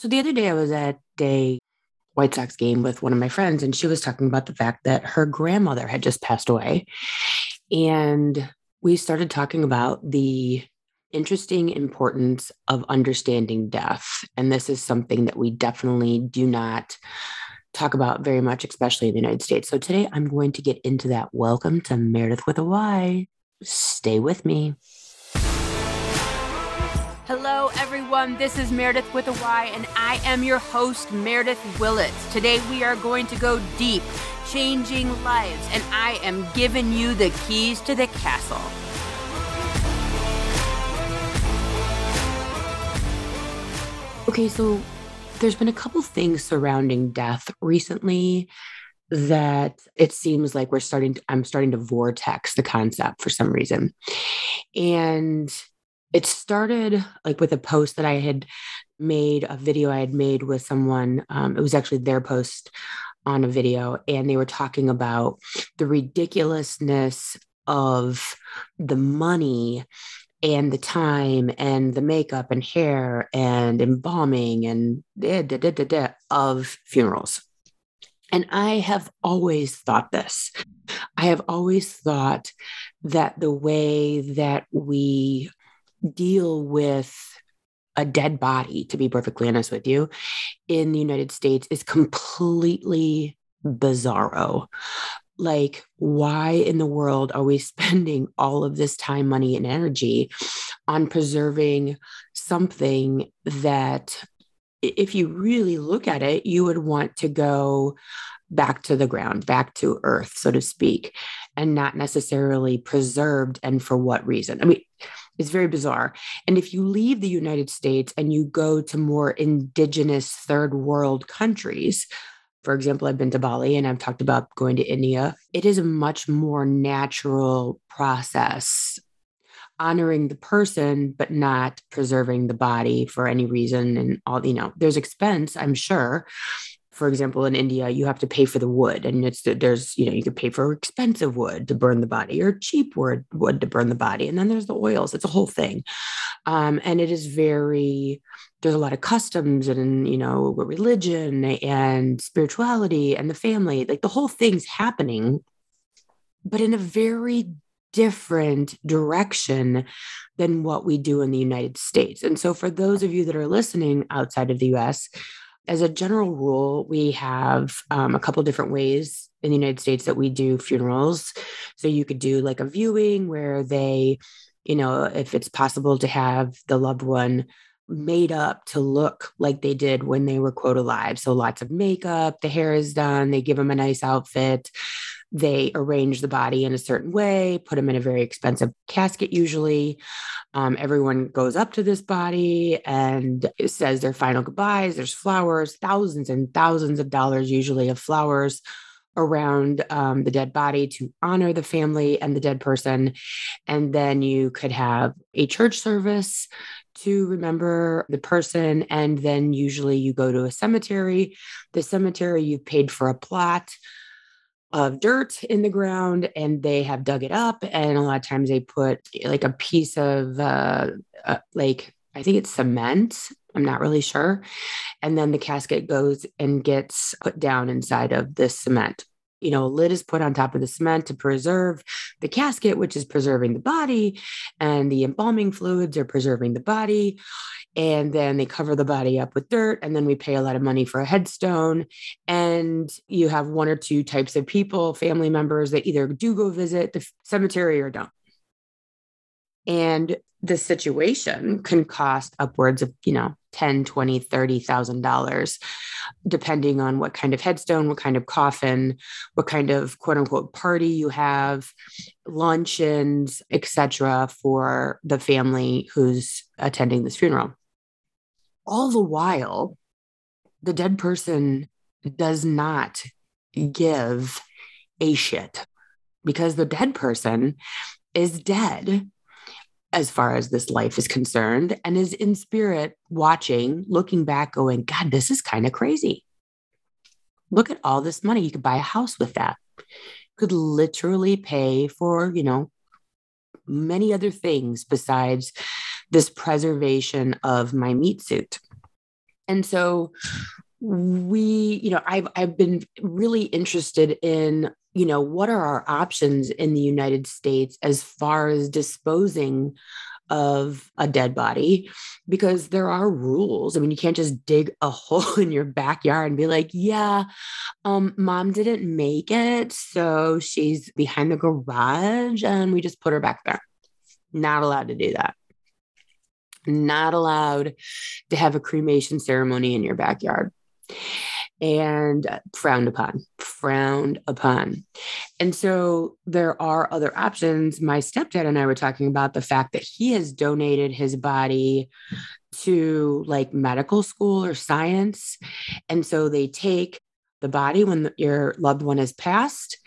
So the other day I was at a White Sox game with one of my friends, and she was talking about the fact that her grandmother had just passed away. And we started talking about the interesting importance of understanding death. And this is something that we definitely do not talk about very much, especially in the United States. So today I'm going to get into that. Welcome to Meredith with a Y. Stay with me. Hello, everyone. This is Meredith with a Y, and I am your host, Meredith Willett. Today, we are going to go deep, changing lives, and I am giving you the keys to the castle. Okay, so there's been a couple things surrounding death recently that it seems like we're starting to, I'm starting to vortex the concept for some reason. And it started like with a post that I had made, a video I had made with someone. Um, it was actually their post on a video, and they were talking about the ridiculousness of the money and the time and the makeup and hair and embalming and da, da, da, da, da, of funerals. And I have always thought this. I have always thought that the way that we deal with a dead body, to be perfectly honest with you, in the United States is completely bizarro. Like, why in the world are we spending all of this time, money, and energy on preserving something that, if you really look at it, you would want to go back to the ground, back to earth, so to speak, and not necessarily preserved and for what reason? I mean, it's very bizarre. And if you leave the United States and you go to more indigenous third world countries, for example, I've been to Bali and I've talked about going to India. It is a much more natural process, honoring the person, but not preserving the body for any reason. And all, you know, there's expense, I'm sure, for example, in India, you have to pay for the wood, and it's there's you know you could pay for expensive wood to burn the body or cheap wood wood to burn the body, and then there's the oils. It's a whole thing, um, and it is very there's a lot of customs and you know religion and spirituality and the family, like the whole thing's happening, but in a very different direction than what we do in the United States. And so, for those of you that are listening outside of the US, as a general rule, we have um, a couple different ways in the United States that we do funerals. So you could do like a viewing where they, you know, if it's possible to have the loved one made up to look like they did when they were quote alive. So lots of makeup, the hair is done, they give them a nice outfit they arrange the body in a certain way, put them in a very expensive casket, usually. Um, everyone goes up to this body and says their final goodbyes. There's flowers, thousands and thousands of dollars, usually, of flowers around um, the dead body to honor the family and the dead person. And then you could have a church service to remember the person. And then usually you go to a cemetery. The cemetery, you've paid for a plot of dirt in the ground and they have dug it up and a lot of times they put like a piece of uh, uh, like i think it's cement i'm not really sure and then the casket goes and gets put down inside of this cement you know, a lid is put on top of the cement to preserve the casket, which is preserving the body, and the embalming fluids are preserving the body. And then they cover the body up with dirt, and then we pay a lot of money for a headstone. And you have one or two types of people, family members that either do go visit the cemetery or don't. And the situation can cost upwards of, you know, 10, 20, 30,000 dollars depending on what kind of headstone, what kind of coffin, what kind of quote unquote party you have, luncheons, etc. for the family who's attending this funeral. All the while, the dead person does not give a shit because the dead person is dead as far as this life is concerned and is in spirit watching, looking back, going, God, this is kind of crazy. Look at all this money. You could buy a house with that. You could literally pay for, you know, many other things besides this preservation of my meat suit. And so we, you know, I've I've been really interested in, you know, what are our options in the United States as far as disposing of a dead body because there are rules. I mean, you can't just dig a hole in your backyard and be like, yeah, um, mom didn't make it. So she's behind the garage and we just put her back there. Not allowed to do that. Not allowed to have a cremation ceremony in your backyard and frowned upon, frowned upon. And so there are other options. My stepdad and I were talking about the fact that he has donated his body to like medical school or science. And so they take the body when your loved one has passed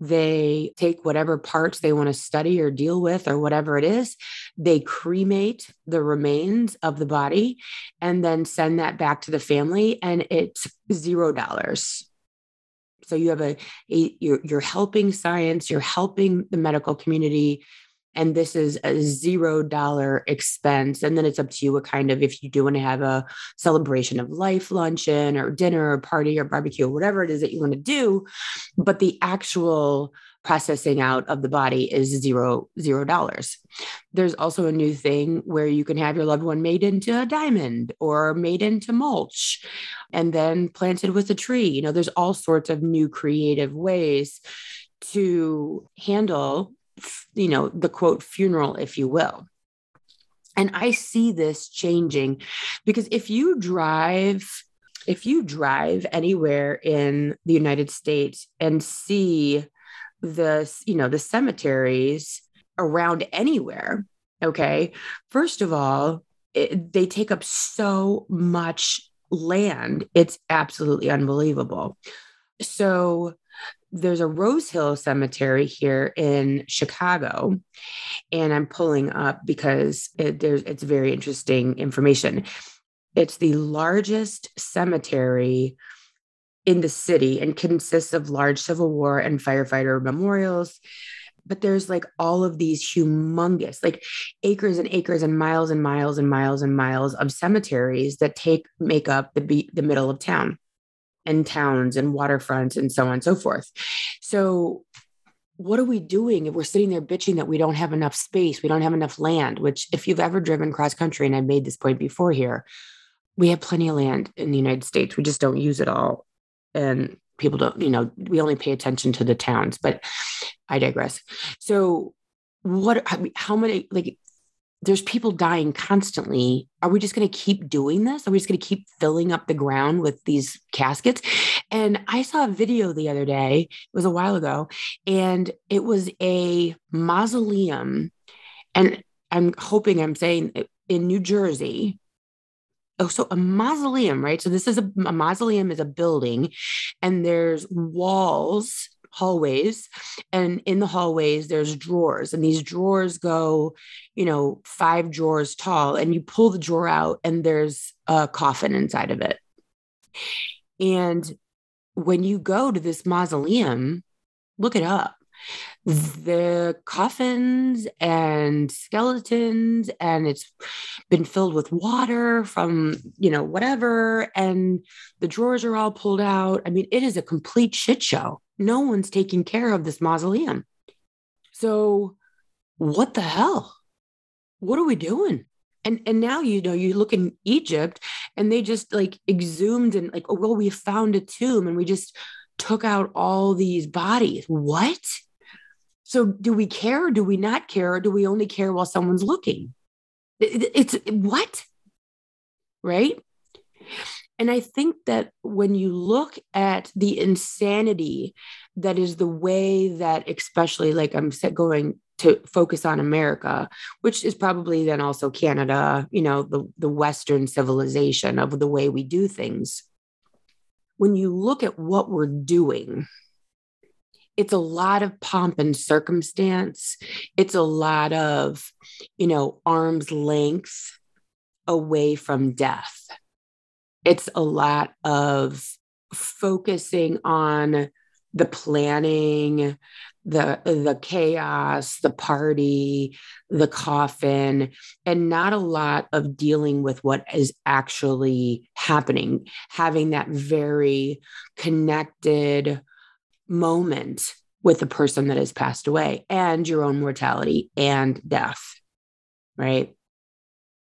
they take whatever parts they want to study or deal with or whatever it is. They cremate the remains of the body and then send that back to the family, and it's zero dollars. So you have a, a you're, you're helping science, you're helping the medical community, and this is a zero dollar expense and then it's up to you what kind of if you do want to have a celebration of life luncheon or dinner or party or barbecue or whatever it is that you want to do but the actual processing out of the body is zero zero dollars. There's also a new thing where you can have your loved one made into a diamond or made into mulch and then planted with a tree you know there's all sorts of new creative ways to handle you know, the quote funeral, if you will. And I see this changing because if you drive, if you drive anywhere in the United States and see the, you know, the cemeteries around anywhere, okay, first of all, it, they take up so much land. It's absolutely unbelievable. So there's a Rosehill Cemetery here in Chicago, and I'm pulling up because it, there's it's very interesting information. It's the largest cemetery in the city and consists of large Civil War and firefighter memorials. But there's like all of these humongous, like acres and acres and miles and miles and miles and miles of cemeteries that take make up the the middle of town and towns and waterfronts and so on and so forth. So, what are we doing if we're sitting there bitching that we don't have enough space, we don't have enough land? Which, if you've ever driven cross country, and I've made this point before here, we have plenty of land in the United States. We just don't use it all. And people don't, you know, we only pay attention to the towns, but I digress. So, what, how many, like, there's people dying constantly. Are we just going to keep doing this? Are we just going to keep filling up the ground with these caskets? And I saw a video the other day, it was a while ago, and it was a mausoleum. And I'm hoping I'm saying in New Jersey. Oh, so a mausoleum, right? So this is a, a mausoleum is a building, and there's walls hallways and in the hallways there's drawers and these drawers go you know five drawers tall and you pull the drawer out and there's a coffin inside of it. And when you go to this mausoleum look it up. The coffins and skeletons and it's been filled with water from you know whatever and the drawers are all pulled out. I mean it is a complete shit show no one's taking care of this mausoleum. So, what the hell? What are we doing? And and now you know you look in Egypt and they just like exhumed and like oh well we found a tomb and we just took out all these bodies. What? So do we care or do we not care or do we only care while someone's looking? It's what? Right? And I think that when you look at the insanity that is the way that, especially like I'm going to focus on America, which is probably then also Canada, you know, the, the Western civilization of the way we do things. When you look at what we're doing, it's a lot of pomp and circumstance. It's a lot of, you know, arm's length away from death it's a lot of focusing on the planning, the the chaos, the party, the coffin, and not a lot of dealing with what is actually happening, having that very connected moment with the person that has passed away and your own mortality and death. Right?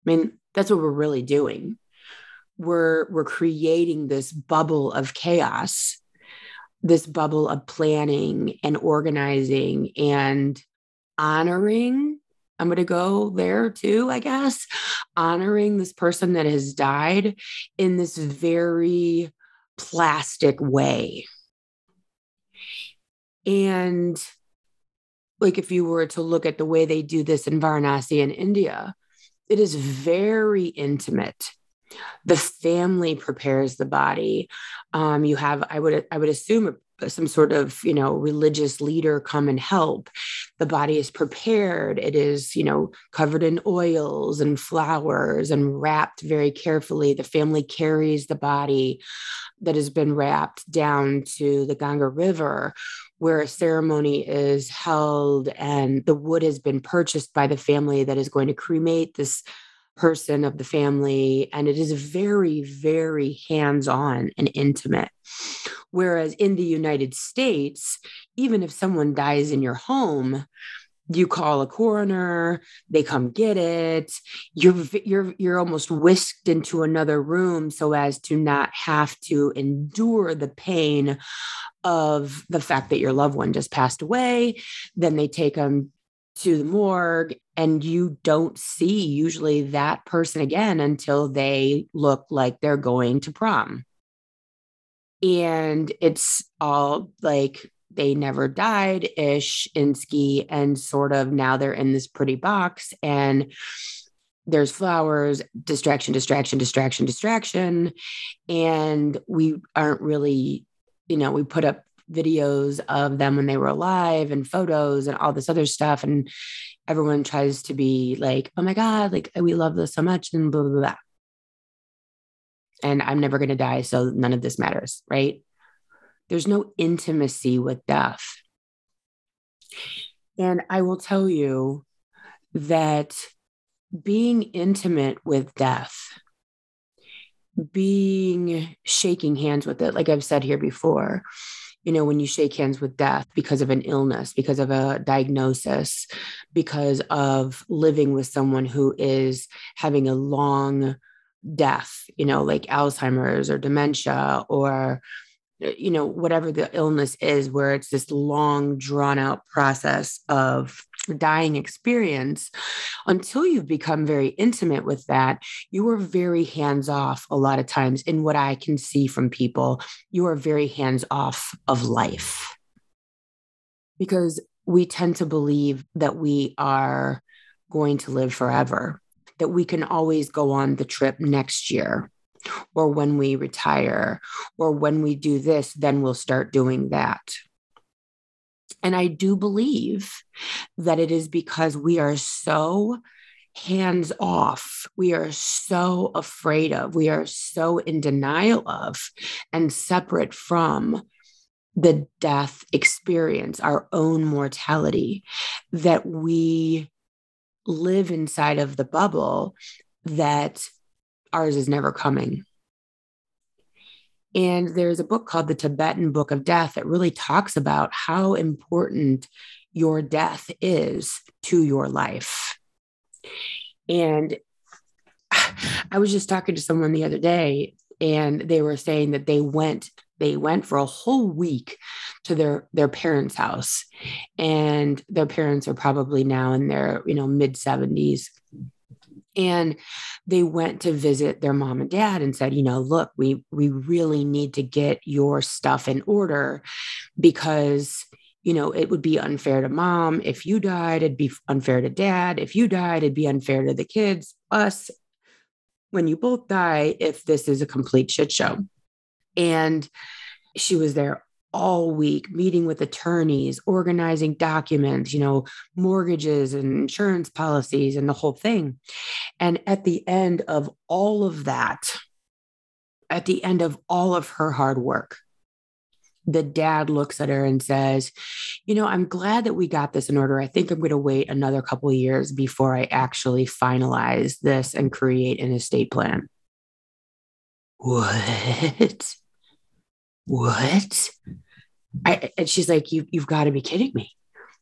I mean, that's what we're really doing. We're we're creating this bubble of chaos this bubble of planning and organizing and honoring. I'm going to go there too, I guess, honoring this person that has died in this very plastic way. And like if you were to look at the way they do this in Varanasi in India, it is very intimate the family prepares the body. Um, you have i would i would assume some sort of you know religious leader come and help. The body is prepared. It is you know covered in oils and flowers and wrapped very carefully. The family carries the body that has been wrapped down to the ganga river where a ceremony is held and the wood has been purchased by the family that is going to cremate this person of the family. And it is very, very hands on and intimate. Whereas in the United States, even if someone dies in your home, you call a coroner they come get it you're you're you're almost whisked into another room so as to not have to endure the pain of the fact that your loved one just passed away then they take them to the morgue and you don't see usually that person again until they look like they're going to prom. And it's all like they never died ish in ski and sort of now they're in this pretty box and there's flowers distraction distraction distraction distraction and we aren't really you know we put up videos of them when they were alive and photos and all this other stuff. And everyone tries to be like, oh my God, like we love this so much and blah, blah, blah. And I'm never going to die. So none of this matters, right? There's no intimacy with death. And I will tell you that being intimate with death, being shaking hands with it, like I've said here before, you know, when you shake hands with death because of an illness, because of a diagnosis, because of living with someone who is having a long death, you know, like Alzheimer's or dementia or you know whatever the illness is where it's this long drawn out process of dying experience until you've become very intimate with that you are very hands off a lot of times in what i can see from people you are very hands off of life because we tend to believe that we are going to live forever that we can always go on the trip next year or when we retire, or when we do this, then we'll start doing that. And I do believe that it is because we are so hands off, we are so afraid of, we are so in denial of, and separate from the death experience, our own mortality, that we live inside of the bubble that ours is never coming. And there's a book called The Tibetan Book of Death that really talks about how important your death is to your life. And I was just talking to someone the other day and they were saying that they went they went for a whole week to their their parents house and their parents are probably now in their you know mid 70s and they went to visit their mom and dad and said you know look we we really need to get your stuff in order because you know it would be unfair to mom if you died. It'd be unfair to dad if you died. It'd be unfair to the kids us when you both die if this is a complete shit show. And she was there all week meeting with attorneys, organizing documents, you know, mortgages and insurance policies and the whole thing. And at the end of all of that, at the end of all of her hard work, the dad looks at her and says, You know, I'm glad that we got this in order. I think I'm going to wait another couple years before I actually finalize this and create an estate plan. What? What? I, and she's like, you, You've got to be kidding me.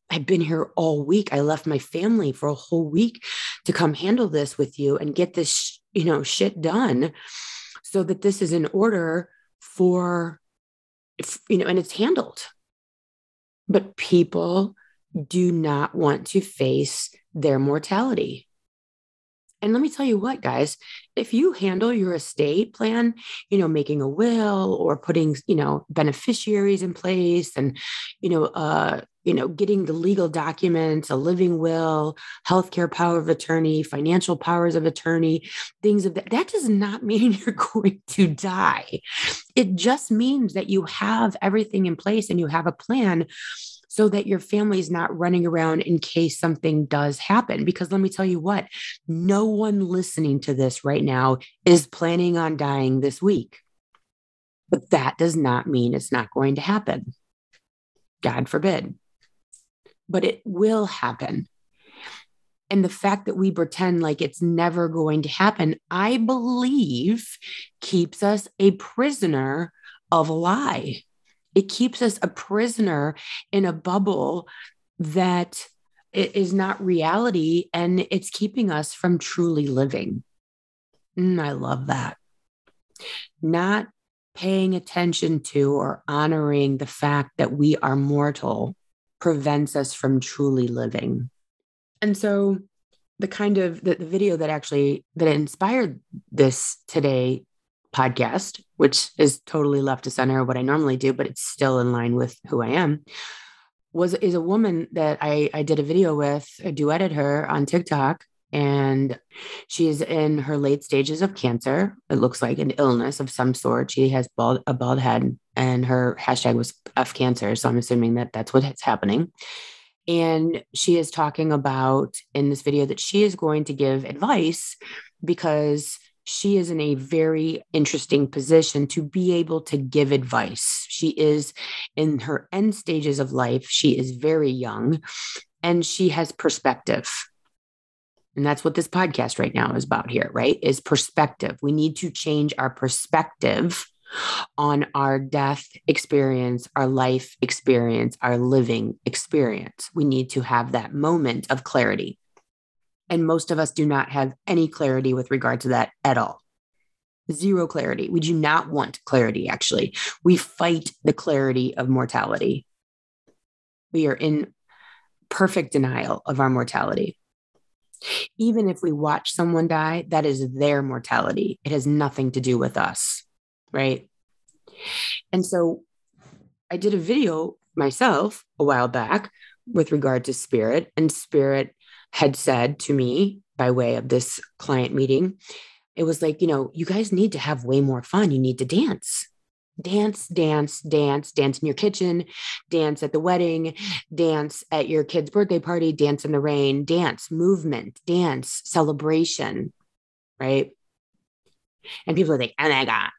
I've been here all week. I left my family for a whole week to come handle this with you and get this, you know, shit done so that this is in order for you know, and it's handled. But people do not want to face their mortality. And let me tell you what, guys, if you handle your estate plan, you know, making a will or putting, you know, beneficiaries in place and, you know, uh, you know, getting the legal documents, a living will, healthcare power of attorney, financial powers of attorney, things of that, that does not mean you're going to die. It just means that you have everything in place and you have a plan so that your family is not running around in case something does happen. Because let me tell you what, no one listening to this right now is planning on dying this week. But that does not mean it's not going to happen. God forbid. But it will happen. And the fact that we pretend like it's never going to happen, I believe keeps us a prisoner of a lie. It keeps us a prisoner in a bubble that is not reality and it's keeping us from truly living. Mm, I love that. Not paying attention to or honoring the fact that we are mortal prevents us from truly living. And so the kind of the, the video that actually that inspired this today podcast, which is totally left to center of what I normally do, but it's still in line with who I am, was is a woman that I, I did a video with, I duetted her on TikTok. And she is in her late stages of cancer. It looks like an illness of some sort. She has bald, a bald head, and her hashtag was F cancer. So I'm assuming that that's what's happening. And she is talking about in this video that she is going to give advice because she is in a very interesting position to be able to give advice. She is in her end stages of life. She is very young and she has perspective. And that's what this podcast right now is about here, right? Is perspective. We need to change our perspective on our death experience, our life experience, our living experience. We need to have that moment of clarity. And most of us do not have any clarity with regard to that at all. Zero clarity. We do not want clarity, actually. We fight the clarity of mortality. We are in perfect denial of our mortality. Even if we watch someone die, that is their mortality. It has nothing to do with us, right? And so I did a video myself a while back with regard to spirit, and spirit had said to me by way of this client meeting, it was like, you know, you guys need to have way more fun. You need to dance. Dance, dance, dance, dance in your kitchen, dance at the wedding, dance at your kid's birthday party, dance in the rain, dance, movement, dance, celebration, right? And people are like, oh my God,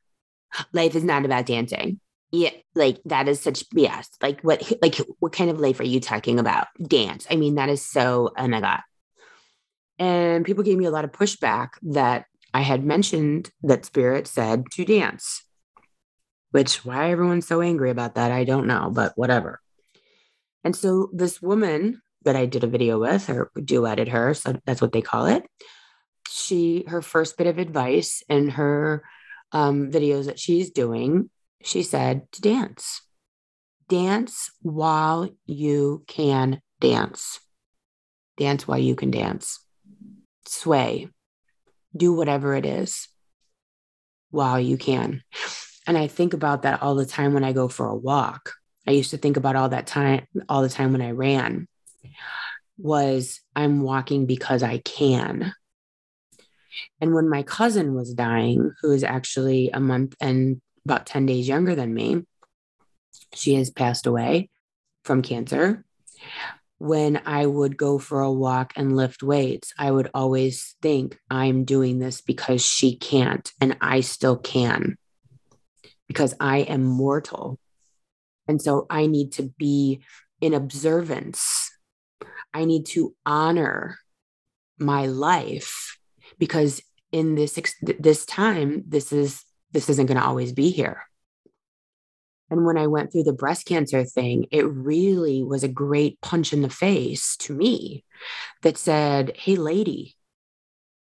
life is not about dancing. Yeah, like that is such BS. Like what like what kind of life are you talking about? Dance. I mean, that is so oh my God. And people gave me a lot of pushback that I had mentioned that spirit said to dance. Which why everyone's so angry about that, I don't know, but whatever. And so this woman that I did a video with or duetted her, so that's what they call it. She her first bit of advice in her um, videos that she's doing she said to dance. Dance while you can dance. Dance while you can dance. Sway. Do whatever it is while you can. And I think about that all the time when I go for a walk. I used to think about all that time, all the time when I ran, was I'm walking because I can. And when my cousin was dying, who is actually a month and about 10 days younger than me. She has passed away from cancer. When I would go for a walk and lift weights, I would always think, I'm doing this because she can't, and I still can because I am mortal. And so I need to be in observance. I need to honor my life because in this this time this is this isn't going to always be here. And when I went through the breast cancer thing, it really was a great punch in the face to me that said, Hey, lady,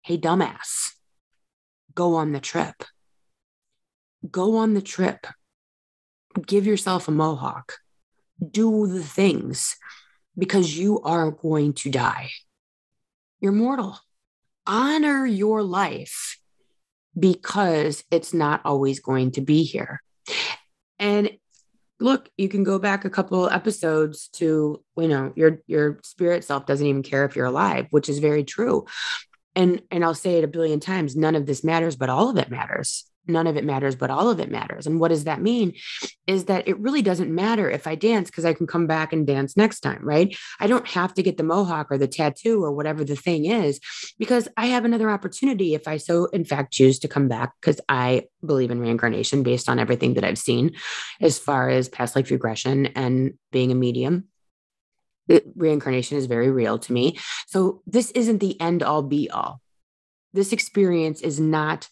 hey, dumbass, go on the trip. Go on the trip. Give yourself a mohawk. Do the things because you are going to die. You're mortal. Honor your life because it's not always going to be here. And look, you can go back a couple episodes to, you know, your your spirit self doesn't even care if you're alive, which is very true. And and I'll say it a billion times, none of this matters, but all of it matters none of it matters, but all of it matters. And what does that mean? Is that it really doesn't matter if I dance because I can come back and dance next time, right? I don't have to get the mohawk or the tattoo or whatever the thing is because I have another opportunity if I so, in fact, choose to come back because I believe in reincarnation based on everything that I've seen as far as past life regression and being a medium. Reincarnation is very real to me. So this isn't the end all be all. This experience is not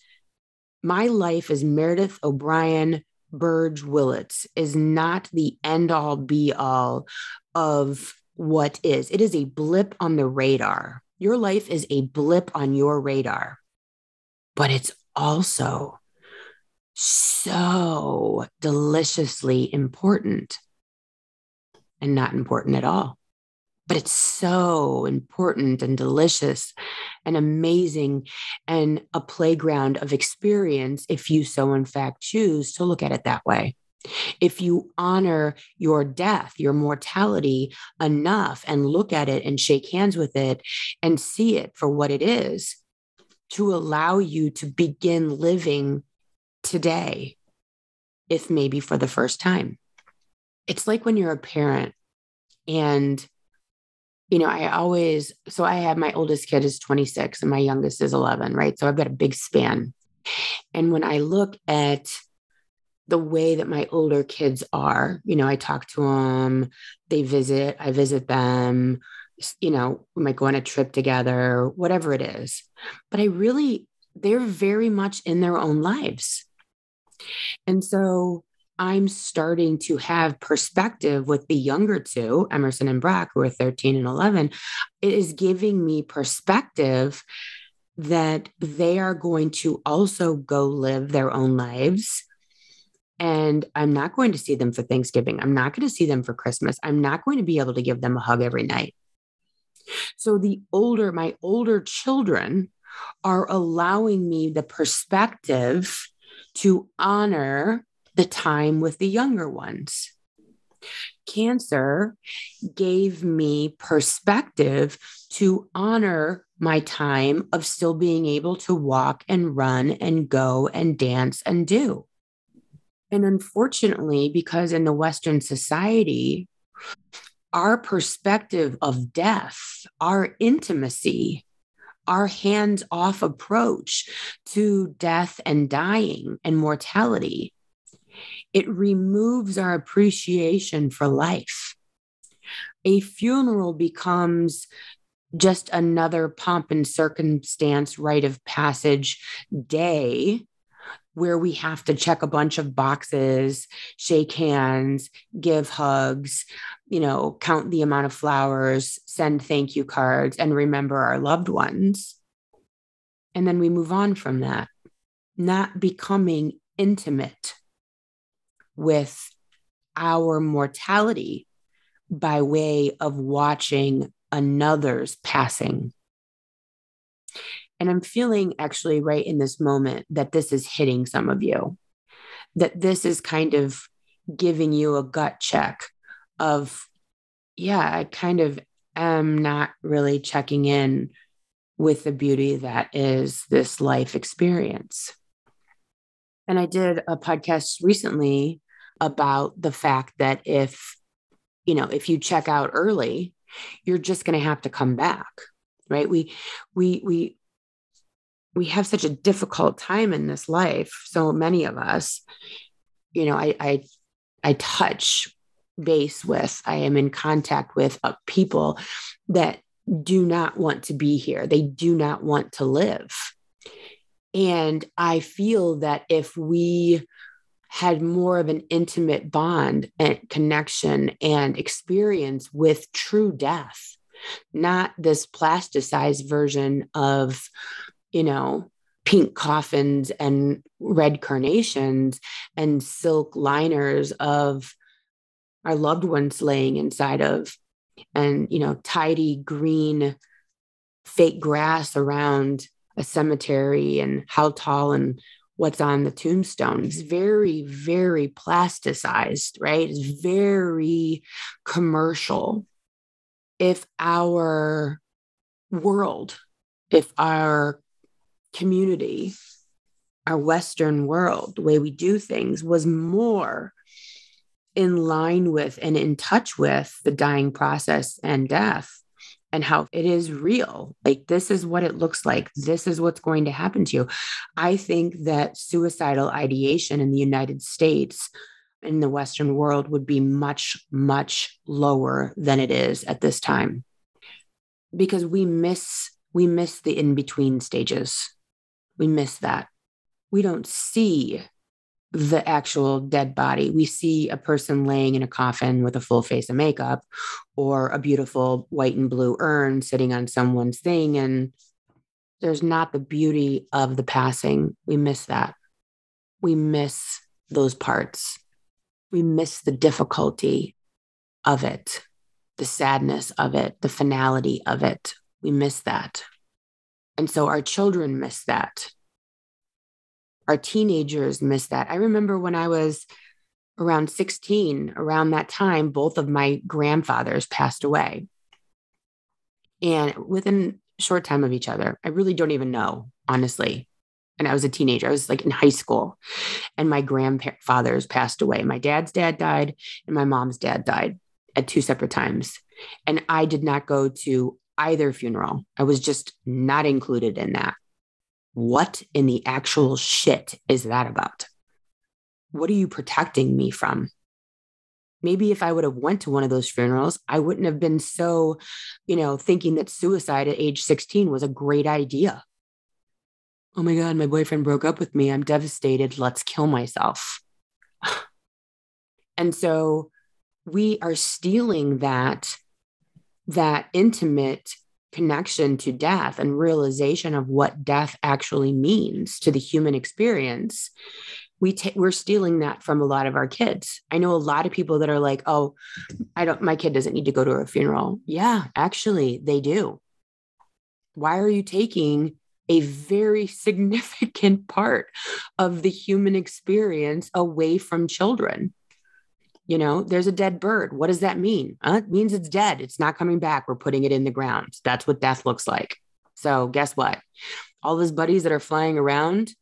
my life as Meredith O'Brien Burge Willits is not the end all be all of what is. It is a blip on the radar. Your life is a blip on your radar, but it's also so deliciously important and not important at all but it's so important and delicious and amazing and a playground of experience if you so in fact choose to look at it that way if you honor your death, your mortality enough and look at it and shake hands with it and see it for what it is, to allow you to begin living today, if maybe for the first time. It's like when you're a parent and you know, I always, so I have my oldest kid is 26 and my youngest is 11, right? So I've got a big span. And when I look at the way that my older kids are, you know, I talk to them, they visit, I visit them, you know, we might go on a trip together, whatever it is. But I really, they're very much in their own lives. And so I'm starting to have perspective with the younger two, Emerson and Brock, who are 13 and 11. It is giving me perspective that they are going to also go live their own lives. And I'm not going to see them for Thanksgiving. I'm not going to see them for Christmas. I'm not going to be able to give them a hug every night. So the older, my older children are allowing me the perspective to honor the time with the younger ones. Cancer gave me perspective to honor my time of still being able to walk and run and go and dance and do. And unfortunately, because in the Western society, our perspective of death, our intimacy, our hands off approach to death and dying and mortality it removes our appreciation for life. A funeral becomes just another pomp and circumstance, rite of passage day where we have to check a bunch of boxes, shake hands, give hugs, you know, count the amount of flowers, send thank you cards, and remember our loved ones. And then we move on from that, not becoming intimate with our mortality by way of watching another's passing. And I'm feeling actually right in this moment that this is hitting some of you, that this is kind of giving you a gut check of, yeah, I kind of am not really checking in with the beauty that is this life experience. And I did a podcast recently about the fact that if, you know, if you check out early, you're just going to have to come back, right? We, we, we, we have such a difficult time in this life. So many of us, you know, I, I, I touch base with, I am in contact with uh, people that do not want to be here. They do not want to live. And I feel that if we had more of an intimate bond and connection and experience with true death, not this plasticized version of, you know, pink coffins and red carnations and silk liners of our loved ones laying inside of and you know tidy green fake grass around a cemetery and how tall and what's on the tombstone. It's very very plasticized right? It's very commercial. If our world if our community our western world the way we do things was more in line with and in touch with the dying process and death and how it is real. Like, this is what it looks like. This is what's going to happen to you. I think that suicidal ideation in the United States, in the Western world, would be much, much lower than it is at this time because we miss we miss the in between stages we miss that we don't see the actual dead body. We see a person laying in a coffin with a full face of makeup or a beautiful white and blue urn sitting on someone's thing. And there's not the beauty of the passing. We miss that. We miss those parts. We miss the difficulty of it, the sadness of it, the finality of it. We miss that. And so our children miss that our teenagers miss that. I remember when I was around 16, around that time, both of my grandfathers passed away. And within a short time of each other, I really don't even know, honestly. And I was a teenager, I was like in high school, and my grandfathers passed away. My dad's dad died, and my mom's dad died at two separate times. And I did not go to either funeral. I was just not included in that. What in the actual shit is that about? What are you protecting me from? Maybe if I would have went to one of those funerals, I wouldn't have been so, you know, thinking that suicide at age 16 was a great idea. Oh my God, my boyfriend broke up with me. I'm devastated. Let's kill myself. and so we are stealing that that intimate connection to death and realization of what death actually means to the human experience we ta- we're stealing that from a lot of our kids. I know a lot of people that are like oh i don't my kid doesn't need to go to a funeral. Yeah actually they do. Why are you taking a very significant part of the human experience away from children you know, there's a dead bird. What does that mean? Uh, it means it's dead. It's not coming back. We're putting it in the ground. That's what death looks like. So, guess what? All those buddies that are flying around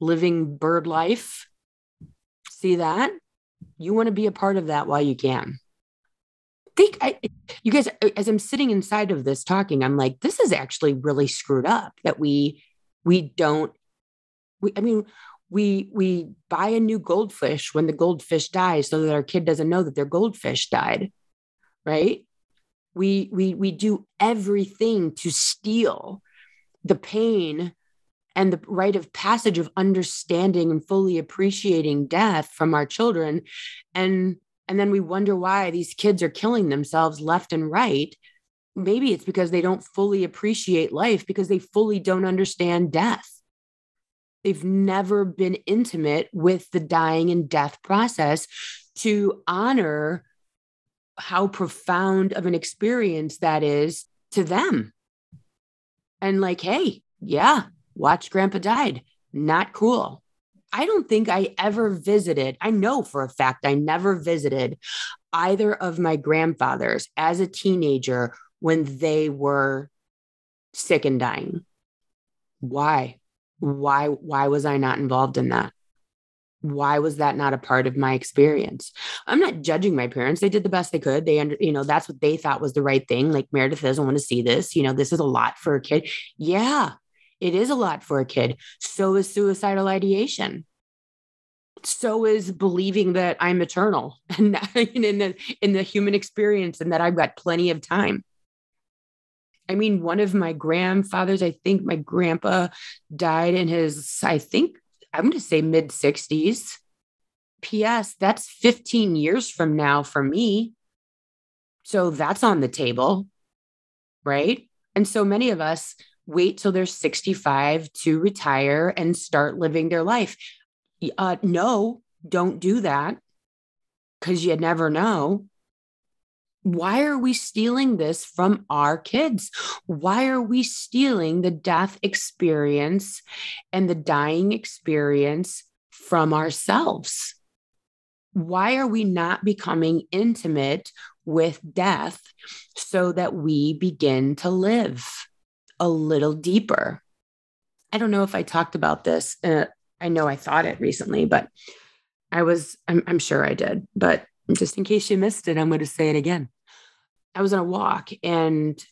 living bird life, see that? You want to be a part of that while you can. Think I, you guys, as I'm sitting inside of this talking, I'm like, this is actually really screwed up that we we don't we, I mean, we we buy a new goldfish when the goldfish dies so that our kid doesn't know that their goldfish died right? We we we do everything to steal the pain and the rite of passage of understanding and fully appreciating death from our children. And and then we wonder why these kids are killing themselves left and right. Maybe it's because they don't fully appreciate life because they fully don't understand death They've never been intimate with the dying and death process to honor how profound of an experience that is to them. And like, hey, yeah, watch grandpa died. Not cool. I don't think I ever visited, I know for a fact I never visited either of my grandfathers as a teenager when they were sick and dying. Why? Why why was i not involved in that? Why was that not a part of my experience? I'm not judging my parents. They did the best they could. They under you know that's what they thought was the right thing. Like meredith doesn't want to see this. You know this is a lot for a kid. Yeah it is a lot for a kid. So is suicidal ideation. So is believing that I'm eternal and in the in the human experience and that I've got plenty of time. I mean, one of my grandfathers, I think my grandpa died in his, I think, I'm going to say mid 60s. P.S. That's 15 years from now for me. So that's on the table, right? And so many of us wait till they're 65 to retire and start living their life. Uh, no, don't do that because you never know. Why are we stealing this from our kids? Why are we stealing the death experience and the dying experience from ourselves? Why are we not becoming intimate with death so that we begin to live a little deeper? I don't know if I talked about this. Uh, I know I thought it recently, but I was, I'm, I'm sure I did. But just in case you missed it, I'm going to say it again. I was on a walk and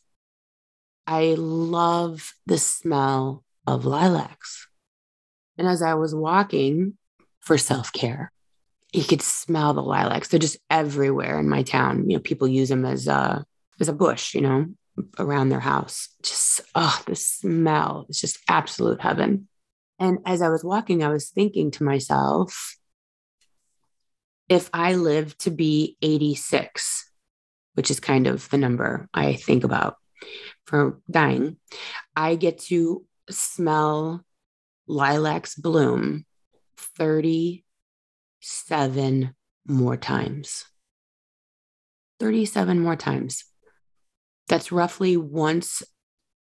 I love the smell of lilacs. And as I was walking for self care, you could smell the lilacs. They're just everywhere in my town. You know, people use them as a as a bush, you know, around their house. Just oh, the smell is just absolute heaven. And as I was walking, I was thinking to myself, if I live to be 86, which is kind of the number I think about for dying, I get to smell lilacs bloom 37 more times. 37 more times. That's roughly once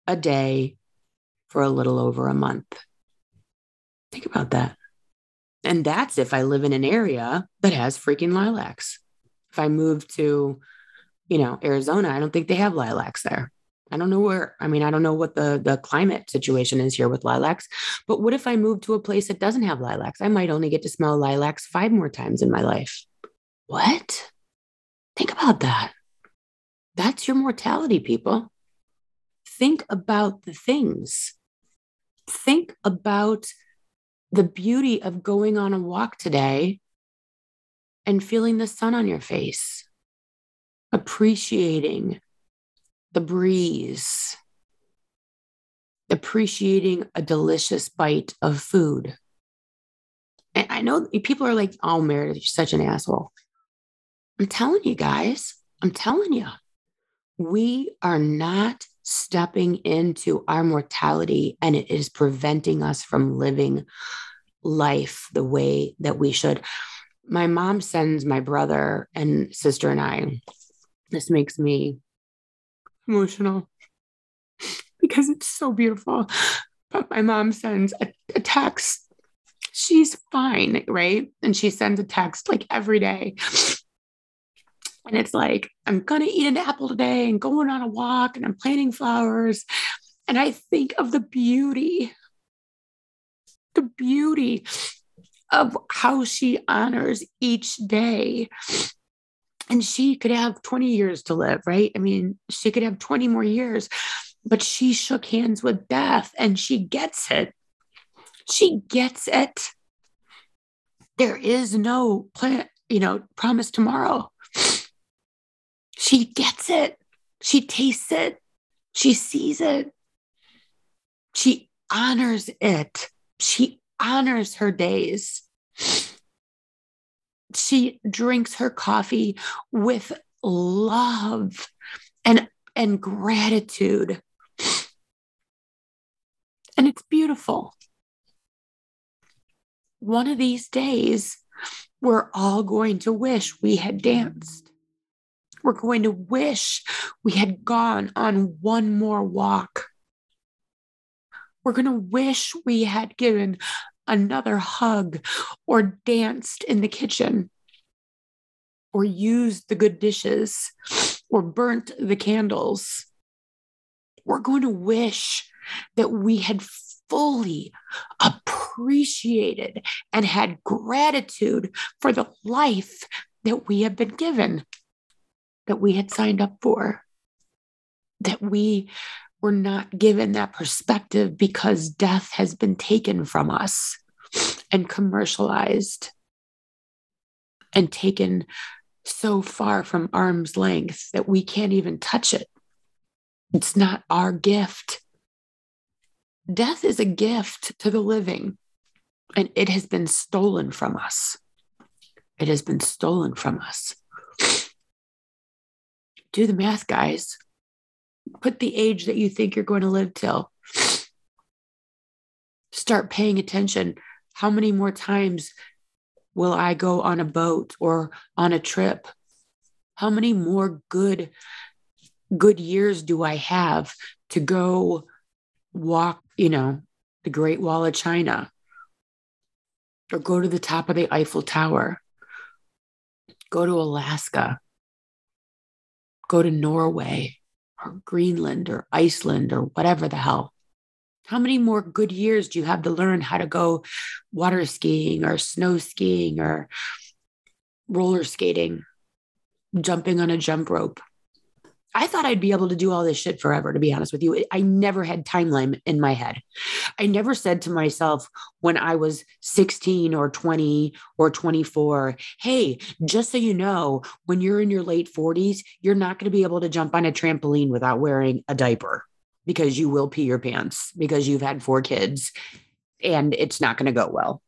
a day for a little over a month. Think about that. And that's if I live in an area that has freaking lilacs. If I move to you know, Arizona, I don't think they have lilacs there. I don't know where, I mean, I don't know what the, the climate situation is here with lilacs, but what if I move to a place that doesn't have lilacs? I might only get to smell lilacs five more times in my life. What? Think about that. That's your mortality, people. Think about the things. Think about the beauty of going on a walk today and feeling the sun on your face appreciating the breeze, appreciating a delicious bite of food. And I know people are like, oh, Meredith, you're such an asshole. I'm telling you guys, I'm telling you, we are not stepping into our mortality and it is preventing us from living life the way that we should. My mom sends my brother and sister and I this makes me emotional because it's so beautiful. But my mom sends a, a text. She's fine, right? And she sends a text like every day. And it's like, I'm going to eat an apple today and going on a walk and I'm planting flowers. And I think of the beauty, the beauty of how she honors each day and she could have 20 years to live, right? I mean, she could have 20 more years, but she shook hands with death and she gets it. She gets it. There is no plan, you know, promise tomorrow. She gets it. She tastes it. She sees it. She honors it. She honors her days she drinks her coffee with love and and gratitude. And it's beautiful. One of these days we're all going to wish we had danced. We're going to wish we had gone on one more walk. We're going to wish we had given another hug or danced in the kitchen or used the good dishes or burnt the candles. We're going to wish that we had fully appreciated and had gratitude for the life that we have been given, that we had signed up for, that we we're not given that perspective because death has been taken from us and commercialized and taken so far from arm's length that we can't even touch it. It's not our gift. Death is a gift to the living, and it has been stolen from us. It has been stolen from us. Do the math, guys. Put the age that you think you're going to live till. Start paying attention. How many more times will I go on a boat or on a trip? How many more good good years do I have to go walk, you know, the Great Wall of China or go to the top of the Eiffel Tower, go to Alaska, go to Norway or Greenland or Iceland or whatever the hell. How many more good years do you have to learn how to go water skiing or snow skiing or roller skating, jumping on a jump rope? I thought I'd be able to do all this shit forever, to be honest with you. I never had timeline in my head. I never said to myself when I was 16 or 20 or 24, hey, just so you know, when you're in your late 40s, you're not going to be able to jump on a trampoline without wearing a diaper because you will pee your pants because you've had four kids and it's not going to go well.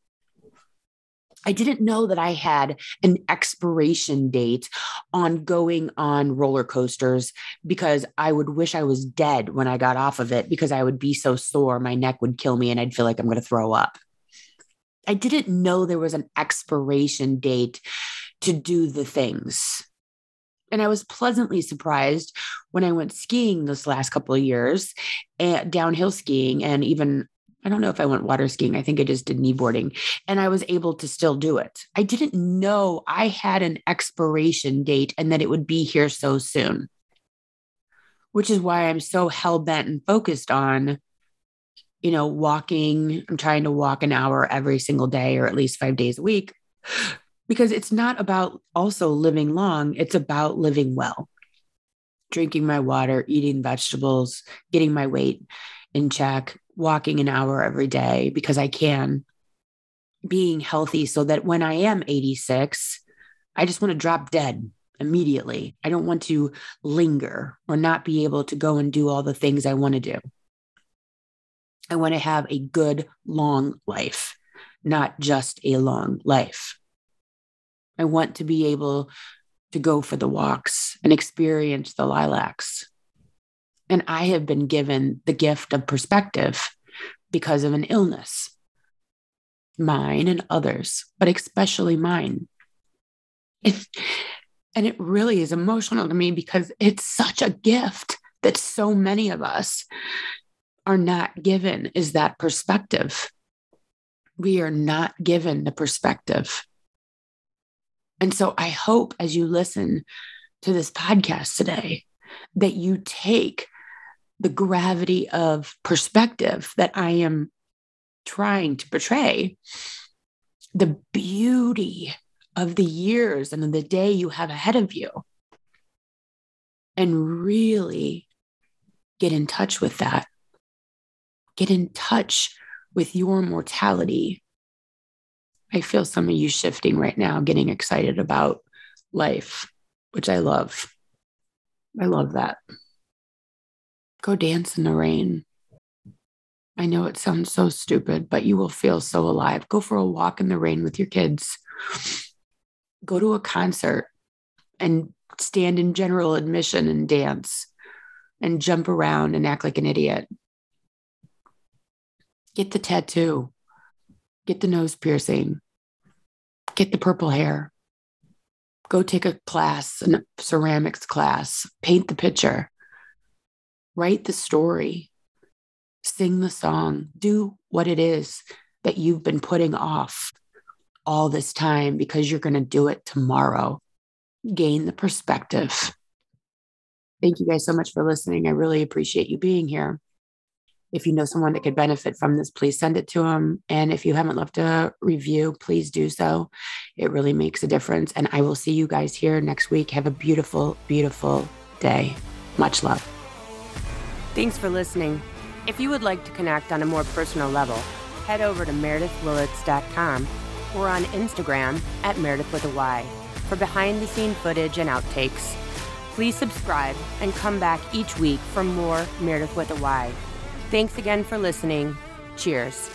I didn't know that I had an expiration date on going on roller coasters because I would wish I was dead when I got off of it because I would be so sore, my neck would kill me, and I'd feel like I'm going to throw up. I didn't know there was an expiration date to do the things. And I was pleasantly surprised when I went skiing this last couple of years, and downhill skiing, and even I don't know if I went water skiing. I think I just did kneeboarding and I was able to still do it. I didn't know I had an expiration date and that it would be here so soon, which is why I'm so hell bent and focused on, you know, walking. I'm trying to walk an hour every single day or at least five days a week because it's not about also living long, it's about living well, drinking my water, eating vegetables, getting my weight in check, walking an hour every day because I can, being healthy so that when I am 86, I just want to drop dead immediately. I don't want to linger or not be able to go and do all the things I want to do. I want to have a good, long life, not just a long life. I want to be able to go for the walks and experience the lilacs. And I have been given the gift of perspective because of an illness, mine and others, but especially mine. It, and it really is emotional to me because it's such a gift that so many of us are not given is that perspective. We are not given the perspective. And so I hope as you listen to this podcast today that you take the gravity of perspective that I am trying to portray, the beauty of the years and the day you have ahead of you, and really get in touch with that. Get in touch with your mortality I feel some of you shifting right now, getting excited about life, which I love. I love that. Go dance in the rain. I know it sounds so stupid, but you will feel so alive. Go for a walk in the rain with your kids. Go to a concert and stand in general admission and dance and jump around and act like an idiot. Get the tattoo get the nose piercing, get the purple hair, go take a class, a ceramics class, paint the picture, write the story, sing the song, do what it is that you've been putting off all this time because you're going to do it tomorrow. Gain the perspective. Thank you guys so much for listening. I really appreciate you being here. If you know someone that could benefit from this, please send it to them. And if you haven't left a review, please do so. It really makes a difference. And I will see you guys here next week. Have a beautiful, beautiful day. Much love. Thanks for listening. If you would like to connect on a more personal level, head over to meredithwillits.com or on Instagram at Meredith with a Y for behind the scene footage and outtakes. Please subscribe and come back each week for more Meredith with a Y. Thanks again for listening. Cheers.